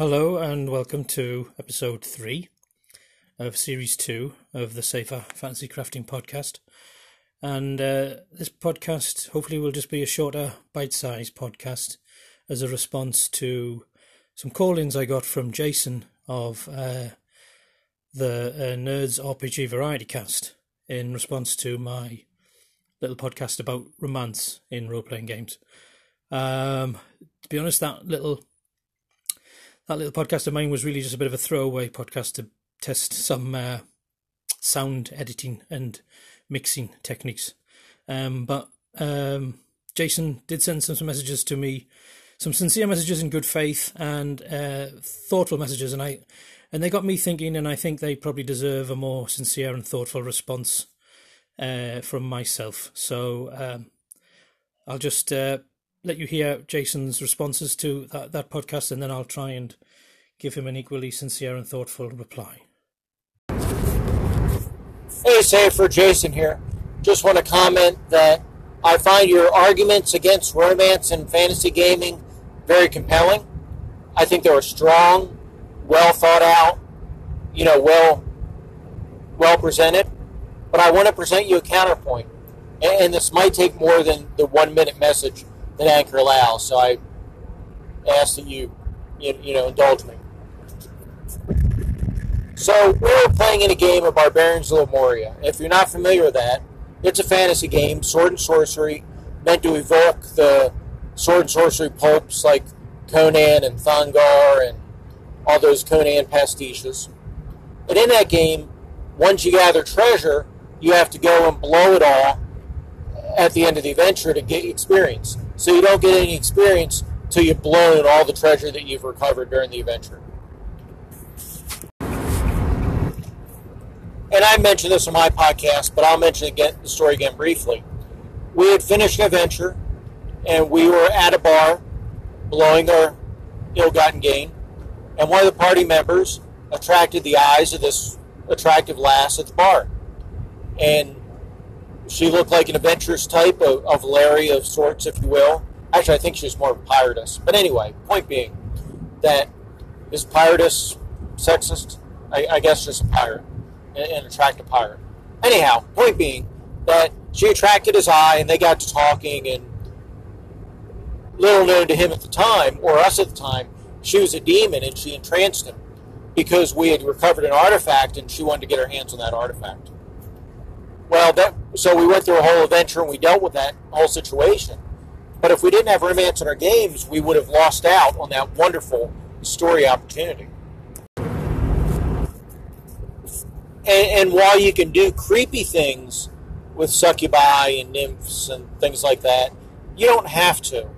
Hello and welcome to episode three of series two of the Safer Fantasy Crafting podcast. And uh, this podcast hopefully will just be a shorter, bite sized podcast as a response to some call ins I got from Jason of uh, the uh, Nerds RPG Variety Cast in response to my little podcast about romance in role playing games. Um, to be honest, that little that little podcast of mine was really just a bit of a throwaway podcast to test some uh, sound editing and mixing techniques. Um, but um, Jason did send some, some messages to me, some sincere messages in good faith and uh, thoughtful messages, and I and they got me thinking. And I think they probably deserve a more sincere and thoughtful response uh, from myself. So um, I'll just uh, let you hear Jason's responses to that, that podcast, and then I'll try and give him an equally sincere and thoughtful reply. Hey, Safer, Jason here. Just want to comment that I find your arguments against romance and fantasy gaming very compelling. I think they were strong, well thought out, you know, well well presented. But I want to present you a counterpoint, and this might take more than the one minute message that Anchor allows. So I ask that you, you, you know, indulge me. So we were playing in a game of Barbarians of Lemuria. If you're not familiar with that, it's a fantasy game, sword and sorcery, meant to evoke the sword and sorcery pulps like Conan and Thongor and all those Conan pastiches. And in that game, once you gather treasure, you have to go and blow it all at the end of the adventure to get experience. So you don't get any experience till you've blown all the treasure that you've recovered during the adventure. And I mentioned this on my podcast, but I'll mention again the story again briefly. We had finished an adventure, and we were at a bar, blowing our ill-gotten gain, and one of the party members attracted the eyes of this attractive lass at the bar, and she looked like an adventurous type of, of Larry of sorts, if you will. Actually, I think she was more of a piratess. But anyway, point being that is piratess sexist? I, I guess just a pirate and attract a pirate. Anyhow, point being that she attracted his eye and they got to talking and little known to him at the time, or us at the time, she was a demon and she entranced him because we had recovered an artifact and she wanted to get her hands on that artifact. Well, that so we went through a whole adventure and we dealt with that whole situation. But if we didn't have romance in our games, we would have lost out on that wonderful story opportunity. And, and while you can do creepy things with succubi and nymphs and things like that, you don't have to.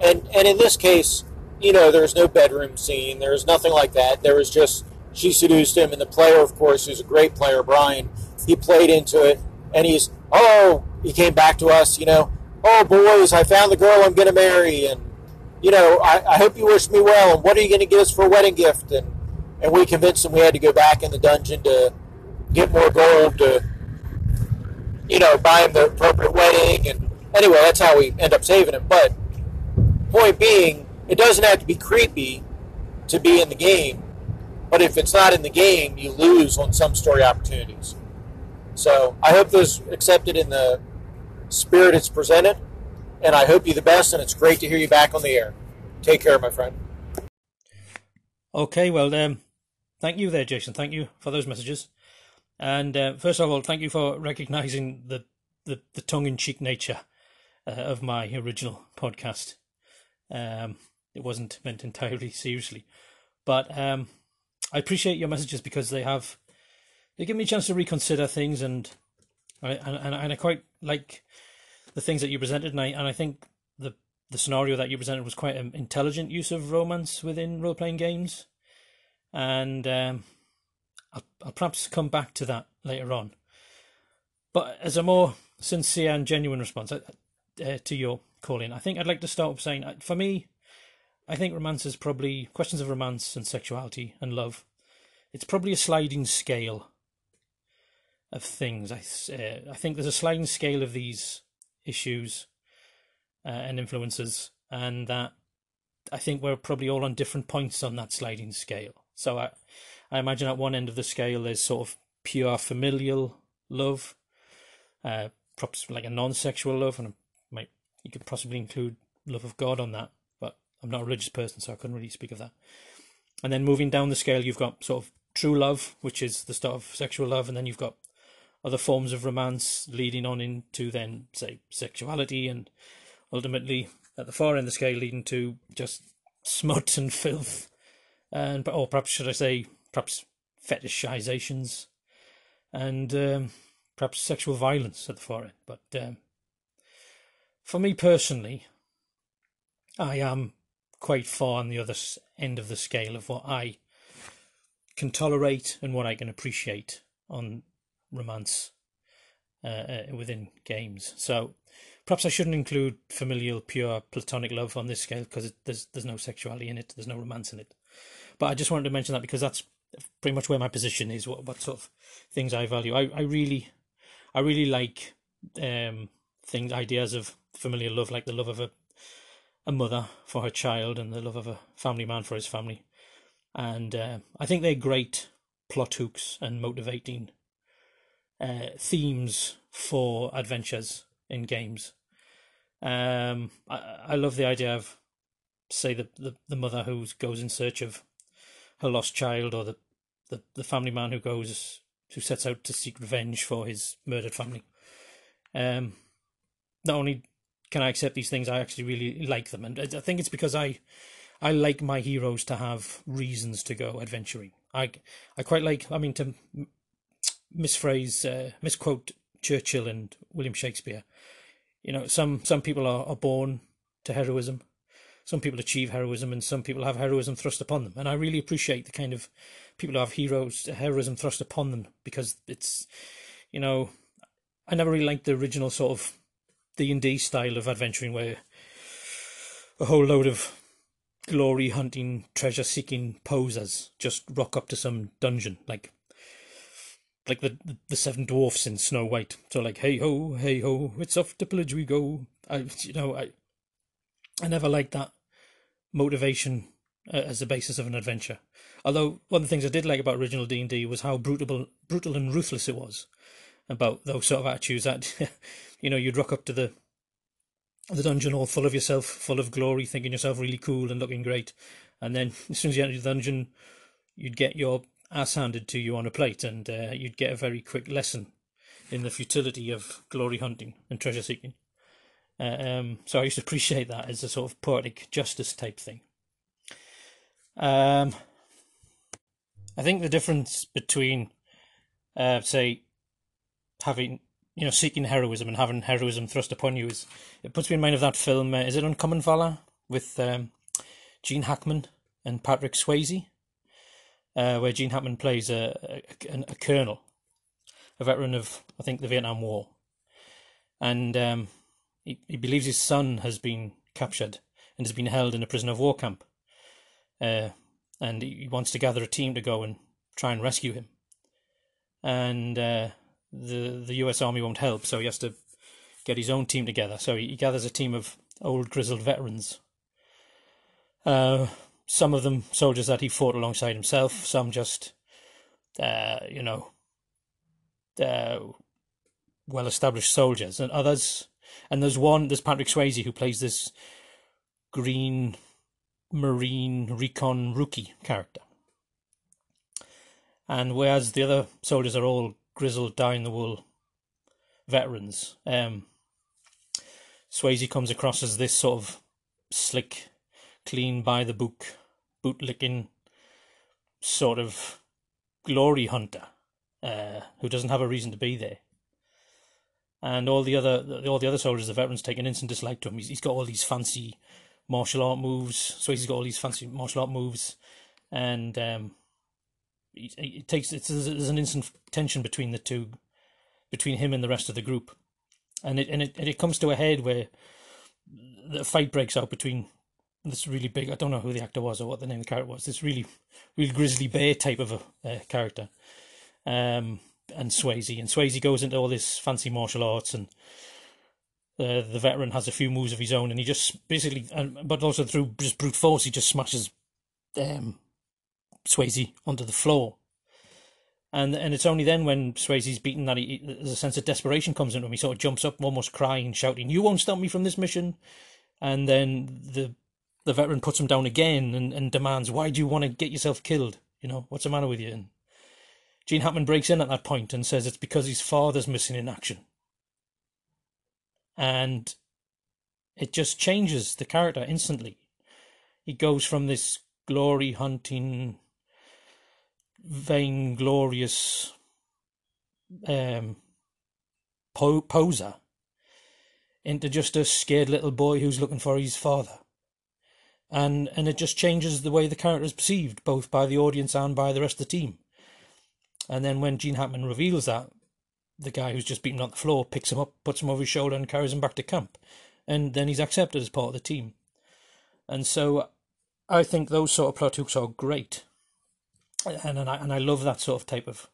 And and in this case, you know, there's no bedroom scene. There's nothing like that. There was just she seduced him, and the player, of course, who's a great player, Brian, he played into it, and he's oh, he came back to us, you know, oh boys, I found the girl I'm to marry, and you know, I, I hope you wish me well, and what are you to give us for a wedding gift? And and we convinced him we had to go back in the dungeon to get more gold to, you know, buy him the appropriate wedding. And anyway, that's how we end up saving him. But point being, it doesn't have to be creepy to be in the game. But if it's not in the game, you lose on some story opportunities. So I hope this accepted in the spirit it's presented. And I hope you the best. And it's great to hear you back on the air. Take care, my friend. Okay, well, um, thank you there, Jason. Thank you for those messages. And uh, first of all, thank you for recognizing the, the, the tongue in cheek nature uh, of my original podcast. Um, it wasn't meant entirely seriously. But um, I appreciate your messages because they have they give me a chance to reconsider things and and, and, and I quite like the things that you presented and I and I think the the scenario that you presented was quite an intelligent use of romance within role playing games. And um, I'll, I'll perhaps come back to that later on. But as a more sincere and genuine response uh, uh, to your calling, I think I'd like to start with saying, uh, for me, I think romance is probably questions of romance and sexuality and love. It's probably a sliding scale of things. I uh, I think there's a sliding scale of these issues uh, and influences, and that I think we're probably all on different points on that sliding scale. So I, I imagine at one end of the scale there's sort of pure familial love, uh, perhaps like a non-sexual love, and might you could possibly include love of God on that. But I'm not a religious person, so I couldn't really speak of that. And then moving down the scale, you've got sort of true love, which is the start of sexual love, and then you've got other forms of romance leading on into then say sexuality and ultimately at the far end of the scale leading to just smut and filth and or perhaps should I say perhaps fetishizations and um, perhaps sexual violence at the far end but um, for me personally I am quite far on the other end of the scale of what I can tolerate and what I can appreciate on romance uh, uh, within games. So perhaps I shouldn't include familial, pure, platonic love on this scale because there's there's no sexuality in it, there's no romance in it. But I just wanted to mention that because that's pretty much where my position is. What what sort of things I value. I, I really, I really like um things ideas of familial love, like the love of a a mother for her child and the love of a family man for his family. And uh, I think they're great plot hooks and motivating uh, themes for adventures in games. Um, I, I love the idea of, say, the, the, the mother who goes in search of her lost child, or the, the, the family man who goes who sets out to seek revenge for his murdered family. Um, not only can I accept these things, I actually really like them, and I think it's because I I like my heroes to have reasons to go adventuring. I I quite like. I mean, to misphrase, uh, misquote Churchill and William Shakespeare. You know, some some people are, are born to heroism, some people achieve heroism, and some people have heroism thrust upon them. And I really appreciate the kind of people who have heroes heroism thrust upon them because it's, you know, I never really liked the original sort of D and D style of adventuring where a whole load of glory hunting, treasure seeking posers just rock up to some dungeon like like the the seven dwarfs in Snow White. So like, hey ho, hey ho, it's off to pillage we go. I, you know, I, I never liked that motivation uh, as the basis of an adventure. Although one of the things I did like about original D and D was how brutal, brutal and ruthless it was about those sort of attitudes. That you know, you'd rock up to the the dungeon all full of yourself, full of glory, thinking yourself really cool and looking great, and then as soon as you enter the dungeon, you'd get your ass handed to you on a plate, and uh, you'd get a very quick lesson in the futility of glory hunting and treasure seeking. Uh, um, so I used to appreciate that as a sort of poetic justice type thing. Um, I think the difference between, uh, say, having you know seeking heroism and having heroism thrust upon you is it puts me in mind of that film. Uh, is it Uncommon Valor with um, Gene Hackman and Patrick Swayze? uh, where Gene Hackman plays a, a, a, colonel, a veteran of I think the Vietnam War, and um, he, he believes his son has been captured and has been held in a prisoner of war camp, uh, and he wants to gather a team to go and try and rescue him, and uh, the the U.S. Army won't help, so he has to get his own team together. So he, he gathers a team of old grizzled veterans. Uh, some of them soldiers that he fought alongside himself, some just, uh, you know, uh, well established soldiers, and others. And there's one, there's Patrick Swayze who plays this green marine recon rookie character. And whereas the other soldiers are all grizzled, down the wool veterans, um, Swayze comes across as this sort of slick, clean by the book bootlicking sort of glory hunter uh, who doesn't have a reason to be there. And all the other all the other soldiers, the veterans, take an instant dislike to him. He's, he's got all these fancy martial art moves. So he's got all these fancy martial art moves, and um, it, takes it's, there's an instant tension between the two, between him and the rest of the group, and it and it and it comes to a head where the fight breaks out between this really big. I don't know who the actor was or what the name of the character was. This really, really grizzly bear type of a uh, character, um, and Swayze. And Swayze goes into all this fancy martial arts and uh, the veteran has a few moves of his own, and he just basically, and but also through just brute force, he just smashes um, Swayze onto the floor. And and it's only then when Swayze's beaten that he, there's a sense of desperation comes into him. He sort of jumps up, almost crying, shouting, "You won't stop me from this mission!" And then the the veteran puts him down again and, and demands, "Why do you want to get yourself killed? You know what's the matter with you?" And Gene Hackman breaks in at that point and says it's because his father's missing in action. And it just changes the character instantly. He goes from this glory hunting, vainglorious um, po- poser into just a scared little boy who's looking for his father. And and it just changes the way the character is perceived, both by the audience and by the rest of the team. And then when Gene Hackman reveals that, the guy who's just beaten on the floor picks him up, puts him over his shoulder, and carries him back to camp. And then he's accepted as part of the team. And so I think those sort of plot hooks are great. And, and I and I love that sort of type of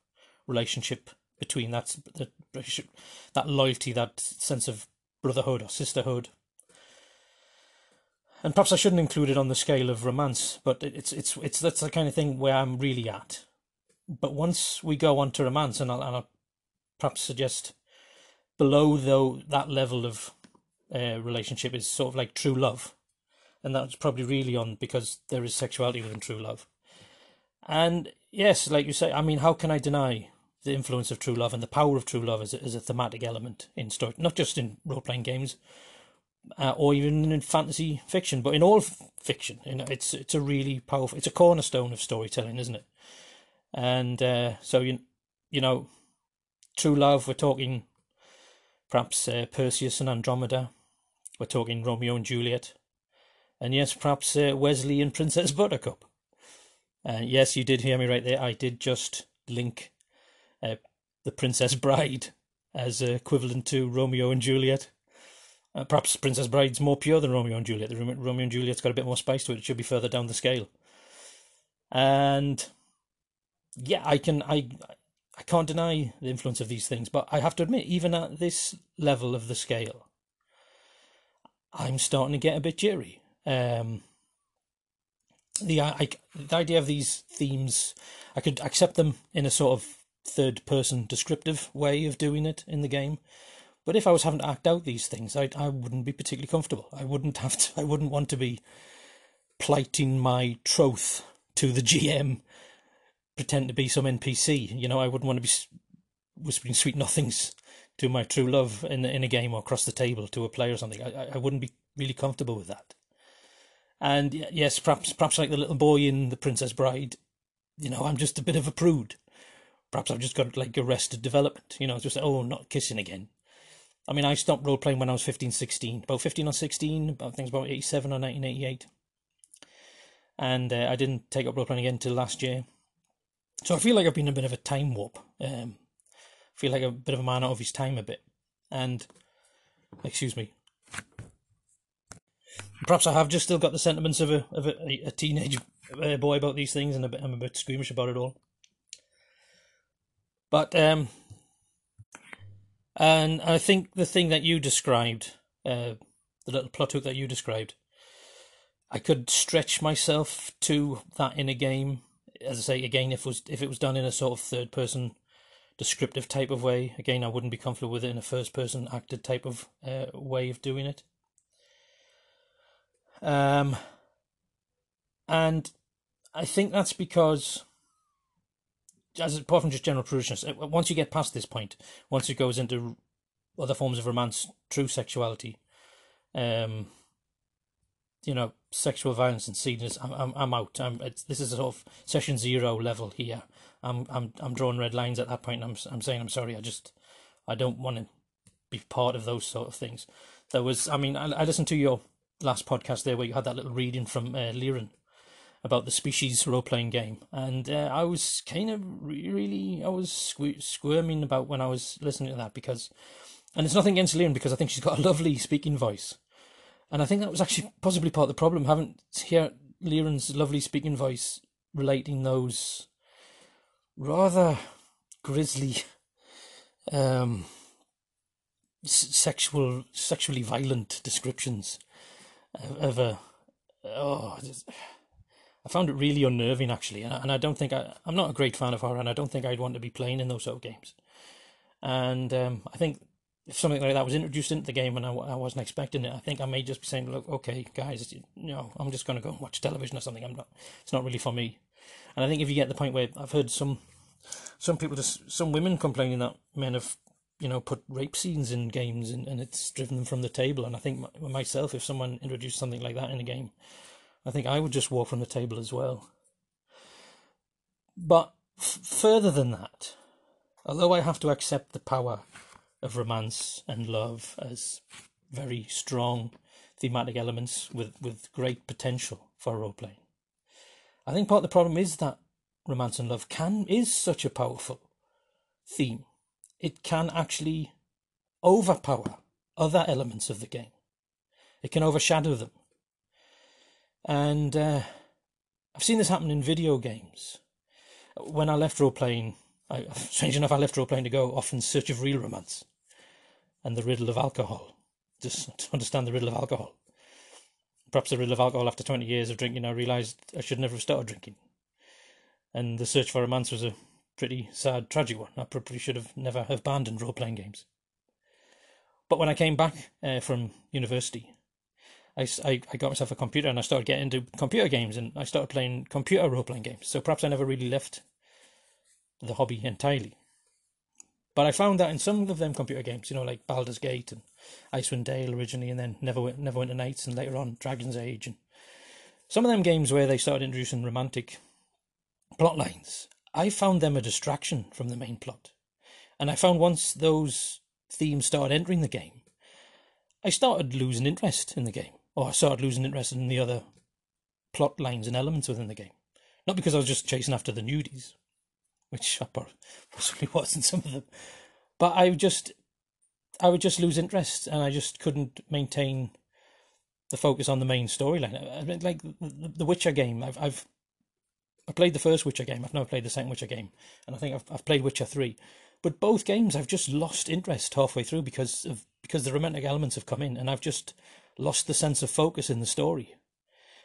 relationship between that that that loyalty, that sense of brotherhood or sisterhood. And perhaps I shouldn't include it on the scale of romance, but it's it's it's that's the kind of thing where I'm really at but once we go on to romance, and I'll, and I'll perhaps suggest below though that level of uh, relationship is sort of like true love, and that's probably really on because there is sexuality within true love. And yes, like you say, I mean, how can I deny the influence of true love and the power of true love as a, as a thematic element in story, not just in role playing games, uh, or even in fantasy fiction, but in all f- fiction. You know, it's it's a really powerful, it's a cornerstone of storytelling, isn't it? And uh, so you you know, true love. We're talking perhaps uh, Perseus and Andromeda. We're talking Romeo and Juliet, and yes, perhaps uh, Westley and Princess Buttercup. And yes, you did hear me right there. I did just link uh, the Princess Bride as equivalent to Romeo and Juliet. Uh, perhaps Princess Bride's more pure than Romeo and Juliet. The Romeo and Juliet's got a bit more spice to it. It should be further down the scale. And yeah, I can I I can't deny the influence of these things, but I have to admit, even at this level of the scale, I'm starting to get a bit jittery. Um, the I, the idea of these themes, I could accept them in a sort of third person descriptive way of doing it in the game. But if I was having to act out these things, I I wouldn't be particularly comfortable. I wouldn't have to. I wouldn't want to be plighting my troth to the GM pretend to be some NPC. You know, I wouldn't want to be whispering sweet nothings to my true love in in a game or across the table to a player or something. I I wouldn't be really comfortable with that. And yes, perhaps perhaps like the little boy in The Princess Bride, you know, I'm just a bit of a prude. Perhaps I've just got like arrested development. You know, just oh, not kissing again. I mean, I stopped role playing when I was 15, 16, about 15 or 16, about things about 87 or 1988. And uh, I didn't take up role playing again until last year. So I feel like I've been a bit of a time warp. Um, I feel like a bit of a man out of his time a bit. And, excuse me. Perhaps I have just still got the sentiments of a of a, a teenage uh, boy about these things, and a bit, I'm a bit squeamish about it all. But um, and I think the thing that you described, uh, the little plot hook that you described, I could stretch myself to that in a game as I say again, if was if it was done in a sort of third person descriptive type of way, again, I wouldn't be comfortable with it in a first person acted type of uh, way of doing it. Um, and I think that's because, as apart from just general prudishness, uh, once you get past this point, once it goes into other forms of romance, true sexuality, um, you know, sexual violence and seediness, I'm, I'm, I'm out. I'm, this is a sort of session zero level here. I'm, I'm, I'm drawing red lines at that point. I'm, I'm saying I'm sorry. I just, I don't want to be part of those sort of things. There was, I mean, I, I listened to your last podcast there where you had that little reading from uh, Liren about the species role playing game, and uh, I was kind of really, I was squir- squirming about when I was listening to that because, and it's nothing against Liren because I think she's got a lovely speaking voice and I think that was actually possibly part of the problem. I Haven't hear Liren's lovely speaking voice relating those rather grisly, um, sexual, sexually violent descriptions of, a. Oh, I found it really unnerving actually, and I don't think I, I'm not a great fan of horror, and I don't think I'd want to be playing in those sort of games. And um, I think if something like that was introduced into the game and I, I wasn't expecting it, I think I may just be saying, "Look, okay, guys, you know, I'm just going to go and watch television or something. I'm not. It's not really for me." And I think if you get the point where I've heard some some people just some women complaining that men have you know put rape scenes in games and, and it's driven them from the table. And I think myself, if someone introduced something like that in a game, I think I would just walk from the table as well. But f- further than that, although I have to accept the power of romance and love as very strong thematic elements with, with great potential for role playing. I think part of the problem is that romance and love can is such a powerful theme. It can actually overpower other elements of the game. It can overshadow them. And uh, I've seen this happen in video games. When I left role playing I, strange enough, I left role playing to go off in search of real romance and the riddle of alcohol, just to understand the riddle of alcohol. Perhaps the riddle of alcohol after 20 years of drinking, I realised I should never have started drinking. And the search for romance was a pretty sad, tragic one. I probably should have never have abandoned role playing games. But when I came back uh, from university, I, I, I got myself a computer and I started getting into computer games and I started playing computer role playing games. So perhaps I never really left the hobby entirely. But I found that in some of them computer games, you know, like Baldur's Gate and Icewind Dale originally, and then Never Neverwinter Nights, and later on Dragon's Age, and some of them games where they started introducing romantic plot lines, I found them a distraction from the main plot. And I found once those themes started entering the game, I started losing interest in the game, or I started losing interest in the other plot lines and elements within the game. Not because I was just chasing after the nudies, which I possibly was in some of them. But I just, I would just lose interest, and I just couldn't maintain the focus on the main storyline. I mean, like the, the Witcher game, I've, I've, I played the first Witcher game. I've never played the second Witcher game, and I think I've, I've played Witcher three. But both games, I've just lost interest halfway through because of because the romantic elements have come in, and I've just lost the sense of focus in the story.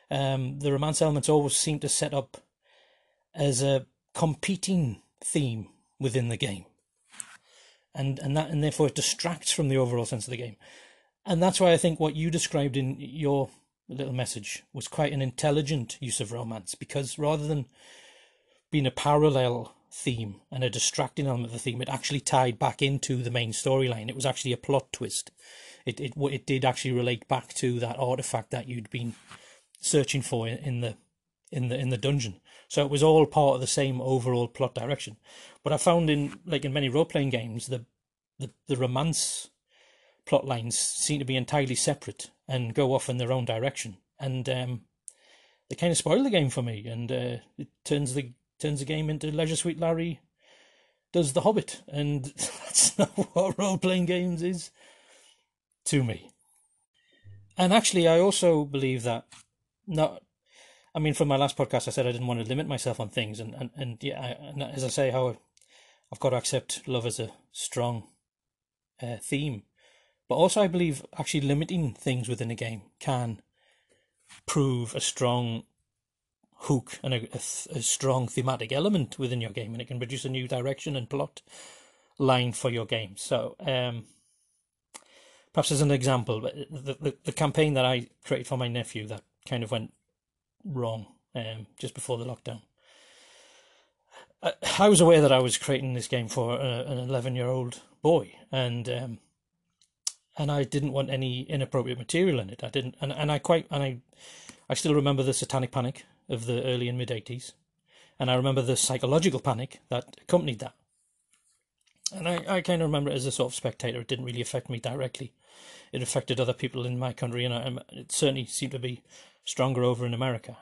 Um, the romance elements always seem to set up as a competing theme within the game. And and that and therefore it distracts from the overall sense of the game. And that's why I think what you described in your little message was quite an intelligent use of romance because rather than being a parallel theme and a distracting element of the theme, it actually tied back into the main storyline. It was actually a plot twist. It it it did actually relate back to that artifact that you'd been searching for in the in the in the dungeon. So it was all part of the same overall plot direction. But I found in like in many role playing games, the, the the romance plot lines seem to be entirely separate and go off in their own direction, and um, they kind of spoil the game for me. And uh, it turns the turns the game into Leisure Suit Larry does The Hobbit, and that's not what role playing games is to me. And actually, I also believe that not I mean, from my last podcast, I said I didn't want to limit myself on things, and and, and yeah, I, and as I say, how I've got to accept love as a strong uh, theme, but also I believe actually limiting things within a game can prove a strong hook and a, a, a strong thematic element within your game, and it can produce a new direction and plot line for your game. So, um, perhaps as an example, the, the the campaign that I created for my nephew that kind of went wrong um, just before the lockdown. I, I, was aware that I was creating this game for a, an 11 year old boy, and um, and I didn't want any inappropriate material in it. I didn't, and, and I quite and I I still remember the Satanic Panic of the early and mid 80s, and I remember the psychological panic that accompanied that. And I, I kind of remember it as a sort of spectator. It didn't really affect me directly. It affected other people in my country, and I, it certainly seemed to be stronger over in America.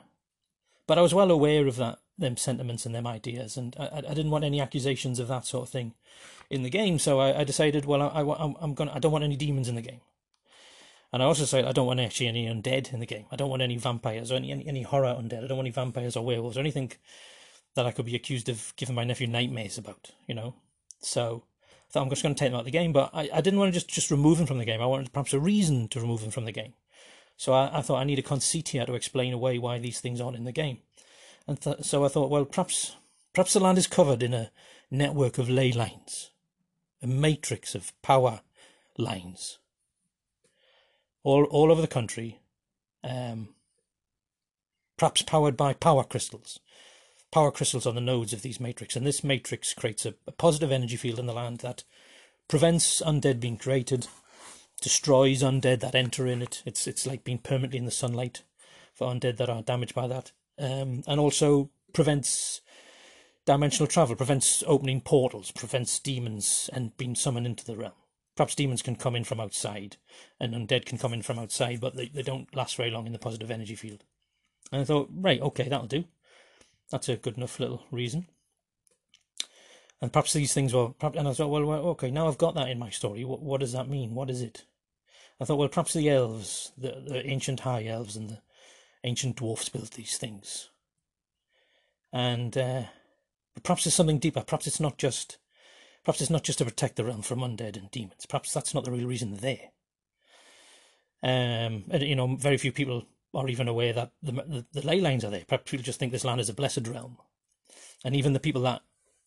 But I was well aware of that, them sentiments and them ideas, and I, I didn't want any accusations of that sort of thing in the game. So I, I decided, well, I, I, I'm gonna, I don't want any demons in the game. And I also said I don't want actually any undead in the game. I don't want any vampires or any, any, any horror undead. I don't want any vampires or werewolves or anything that I could be accused of giving my nephew nightmares about, you know. So I thought I'm just going to take them out of the game, but I, I didn't want to just, just remove them from the game. I wanted perhaps a reason to remove them from the game. So I, I thought I need a conceit to explain away why these things aren't in the game. And th- so I thought, well, perhaps perhaps the land is covered in a network of ley lines, a matrix of power lines, all all over the country, um, perhaps powered by power crystals. Power crystals on the nodes of these matrix, and this matrix creates a, a positive energy field in the land that prevents undead being created, destroys undead that enter in it. It's it's like being permanently in the sunlight for undead that are damaged by that, um, and also prevents dimensional travel, prevents opening portals, prevents demons and being summoned into the realm. Perhaps demons can come in from outside, and undead can come in from outside, but they, they don't last very long in the positive energy field. And I thought, right, okay, that'll do. That's a good enough little reason. And perhaps these things were, and I thought, well, well, okay, now I've got that in my story. What, what does that mean? What is it? I thought, well, perhaps the elves, the, the ancient high elves and the ancient dwarfs built these things. And uh, perhaps there's something deeper. Perhaps it's not just Perhaps it's not just to protect the realm from undead and demons. Perhaps that's not the real reason they're there. Um, and, you know, very few people are even aware that the, the, the ley lines are there. Perhaps people just think this land is a blessed realm. And even the people that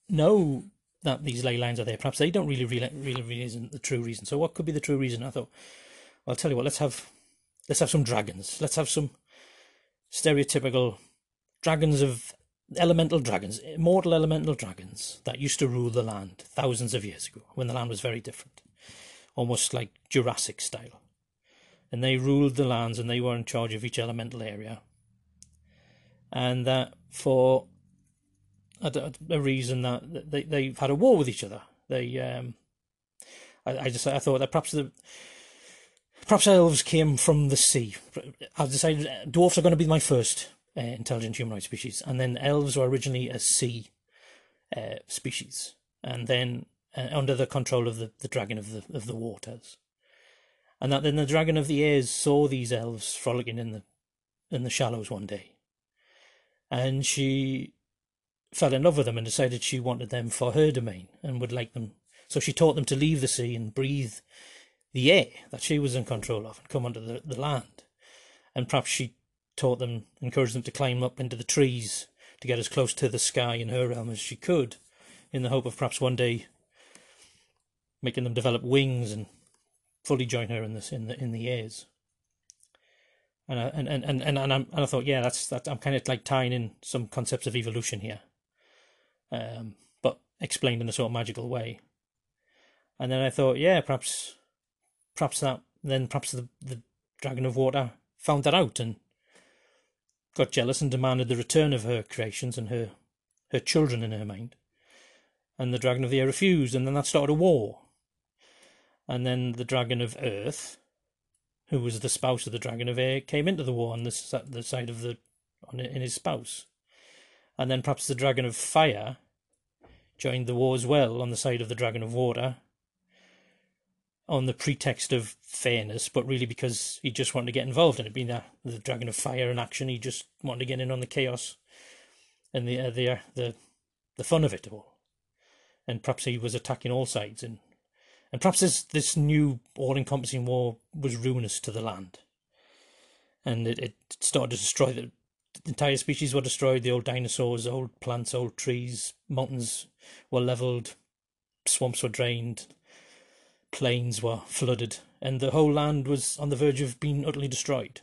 know that these ley lines are there, perhaps they don't really, really, really realize the true reason. So what could be the true reason? I thought, I'll tell you what, let's have, let's have some dragons. Let's have some stereotypical dragons of elemental dragons, immortal elemental dragons that used to rule the land thousands of years ago when the land was very different, almost like Jurassic style. And they ruled the lands and they were in charge of each elemental area. And that for a, a reason that they, they've had a war with each other. They, um, I, I just I thought that perhaps the perhaps elves came from the sea. I've decided dwarfs are going to be my first uh, intelligent humanoid species, and then elves were originally a sea uh, species, and then uh, under the control of the, the dragon of the of the waters, and that then the dragon of the airs saw these elves frolicking in the in the shallows one day, and she fell in love with them and decided she wanted them for her domain and would like them. So she taught them to leave the sea and breathe the air that she was in control of and come onto the, the land. And perhaps she taught them, encouraged them to climb up into the trees to get as close to the sky in her realm as she could, in the hope of perhaps one day making them develop wings and fully join her in this in the in the airs. And I, and and and and, and, and I thought, yeah, that's that. I'm kind of like tying in some concepts of evolution here, um, but explained in a sort of magical way. And then I thought, yeah, perhaps, perhaps that then perhaps the the dragon of water found that out and got jealous and demanded the return of her creations and her her children in her mind. And the dragon of the air refused, and then that started a war. And then the dragon of earth, who was the spouse of the dragon of air, came into the war on the, the side of the on in his spouse. And then perhaps the dragon of fire joined the war as well on the side of the dragon of water, on the pretext of fairness, but really because he just wanted to get involved in it, being the, the dragon of fire in action. He just wanted to get in on the chaos and the uh, the uh, the the fun of it all. And perhaps he was attacking all sides, and and perhaps this this new all-encompassing war was ruinous to the land, and it, it started to destroy the, the entire species were destroyed. The old dinosaurs, old plants, old trees, mountains were leveled, swamps were drained, plains were flooded, and the whole land was on the verge of being utterly destroyed.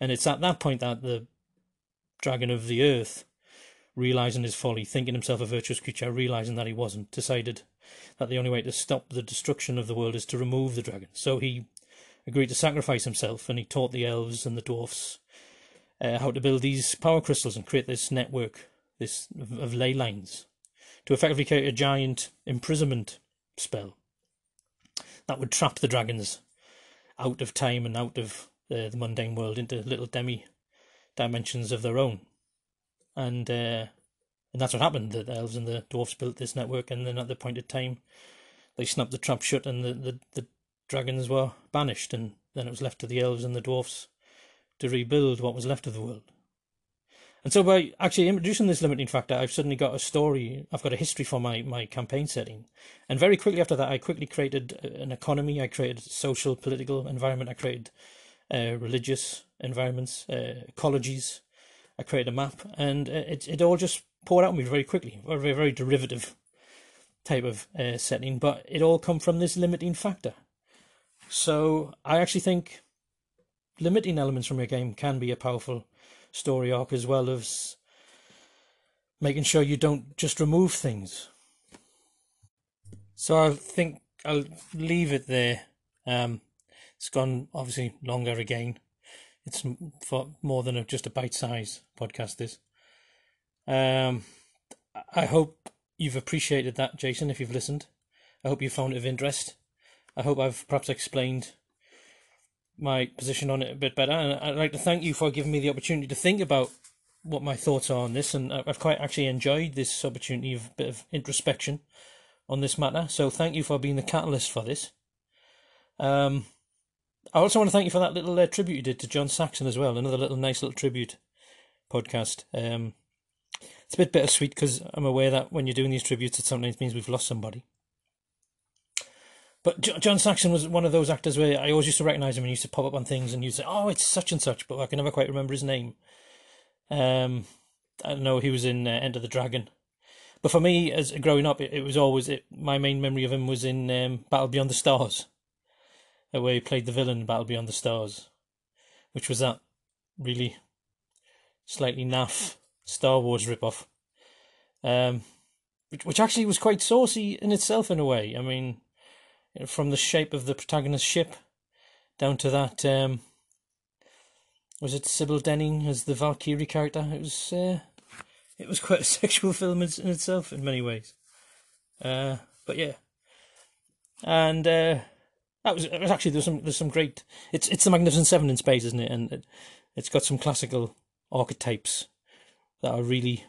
And it's at that point that the dragon of the earth, realizing his folly, thinking himself a virtuous creature, realizing that he wasn't, decided that the only way to stop the destruction of the world is to remove the dragon. So he agreed to sacrifice himself, and he taught the elves and the dwarfs uh, how to build these power crystals and create this network, this of, of ley lines, to effectively create a giant imprisonment spell that would trap the dragons out of time and out of the, the mundane world into little demi dimensions of their own. And uh, and that's what happened. The elves and the dwarfs built this network, and then at the appointed time, they snapped the trap shut, and the, the, the dragons were banished, and then it was left to the elves and the dwarfs to rebuild what was left of the world. And so by actually introducing this limiting factor, I've suddenly got a story, I've got a history for my, my campaign setting. And very quickly after that, I quickly created an economy, I created social, political environment, I created uh, religious environments, uh, ecologies, I created a map, and uh, it, it all just poured out on me very quickly, a very, very derivative type of uh, setting, but it all come from this limiting factor. So I actually think limiting elements from your game can be a powerful story arc as well as making sure you don't just remove things. So I think I'll leave it there. Um, it's gone obviously longer again. It's for more than a, just a bite-sized podcast. This. Um, I hope you've appreciated that, Jason. If you've listened, I hope you found it of interest. I hope I've perhaps explained my position on it a bit better. And I'd like to thank you for giving me the opportunity to think about what my thoughts are on this. And I've quite actually enjoyed this opportunity of a bit of introspection on this matter. So thank you for being the catalyst for this. Um, I also want to thank you for that little uh, tribute you did to John Saxon as well. Another little nice little tribute podcast. Um, it's a bit bittersweet because I'm aware that when you're doing these tributes, it sometimes means we've lost somebody. But John Saxon was one of those actors where I always used to recognise him and used to pop up on things and you'd say, "Oh, it's such and such," but I can never quite remember his name. Um, I don't know he was in uh, of the Dragon, but for me, as growing up, it, it was always it, my main memory of him was in um, Battle Beyond the Stars, uh, where he played the villain in Battle Beyond the Stars, which was that really slightly naff Star Wars ripoff, um, which which actually was quite saucy in itself in a way. I mean from the shape of the protagonist's ship down to that um, was it Sybil Danning as the Valkyrie character? It was uh, it was quite a sexual film in, in itself in many ways. Uh, but yeah, and uh, that was was actually there's some there's some great. It's it's the Magnificent Seven in space, isn't it? And it, it's got some classical archetypes that are really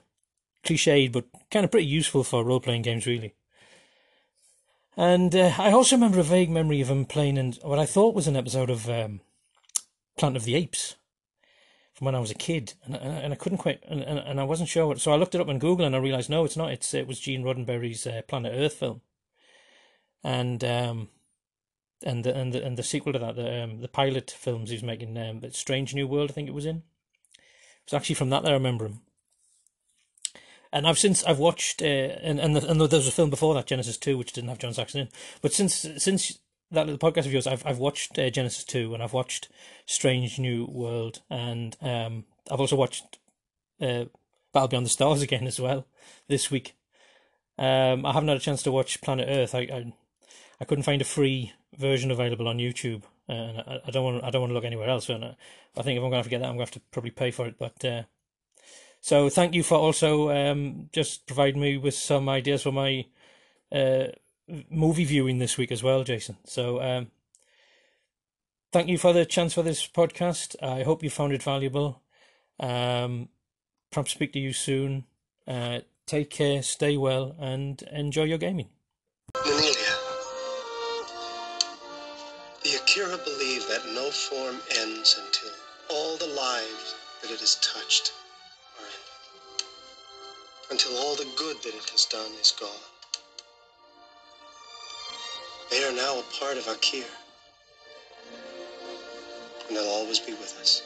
cliched, but kind of pretty useful for role playing games, really. And uh, I also remember a vague memory of him playing in what I thought was an episode of um, Planet of the Apes from when I was a kid, and, and I couldn't quite, and, and I wasn't sure. What, so I looked it up on Google, and I realized no, it's not. It's it was Gene Roddenberry's uh, Planet Earth film, and um, and the, and the and the sequel to that, the um, the pilot films he was making, um, Strange New World, I think it was in. It was actually from that that I remember him and I've since I've watched uh, and and, the, and there was a film before that Genesis two which didn't have John Saxon in, but since since that little podcast of yours, I've I've watched uh, Genesis two and I've watched Strange New World and um I've also watched uh, Battle Beyond the Stars again as well this week. Um, I haven't had a chance to watch Planet Earth. I I, I couldn't find a free version available on YouTube, and I, I don't want I don't want to look anywhere else. And I, I think if I'm going to have to get that, I'm going to have to probably pay for it. But uh, so thank you for also um, just providing me with some ideas for my uh, movie viewing this week as well, Jason. So um, thank you for the chance for this podcast. I hope you found it valuable. Um, perhaps speak to you soon. Uh, take care, stay well, and enjoy your gaming. The Akira believe that no form ends until all the lives that it has touched until all the good that it has done is gone. They are now a part of Akir, and they'll always be with us.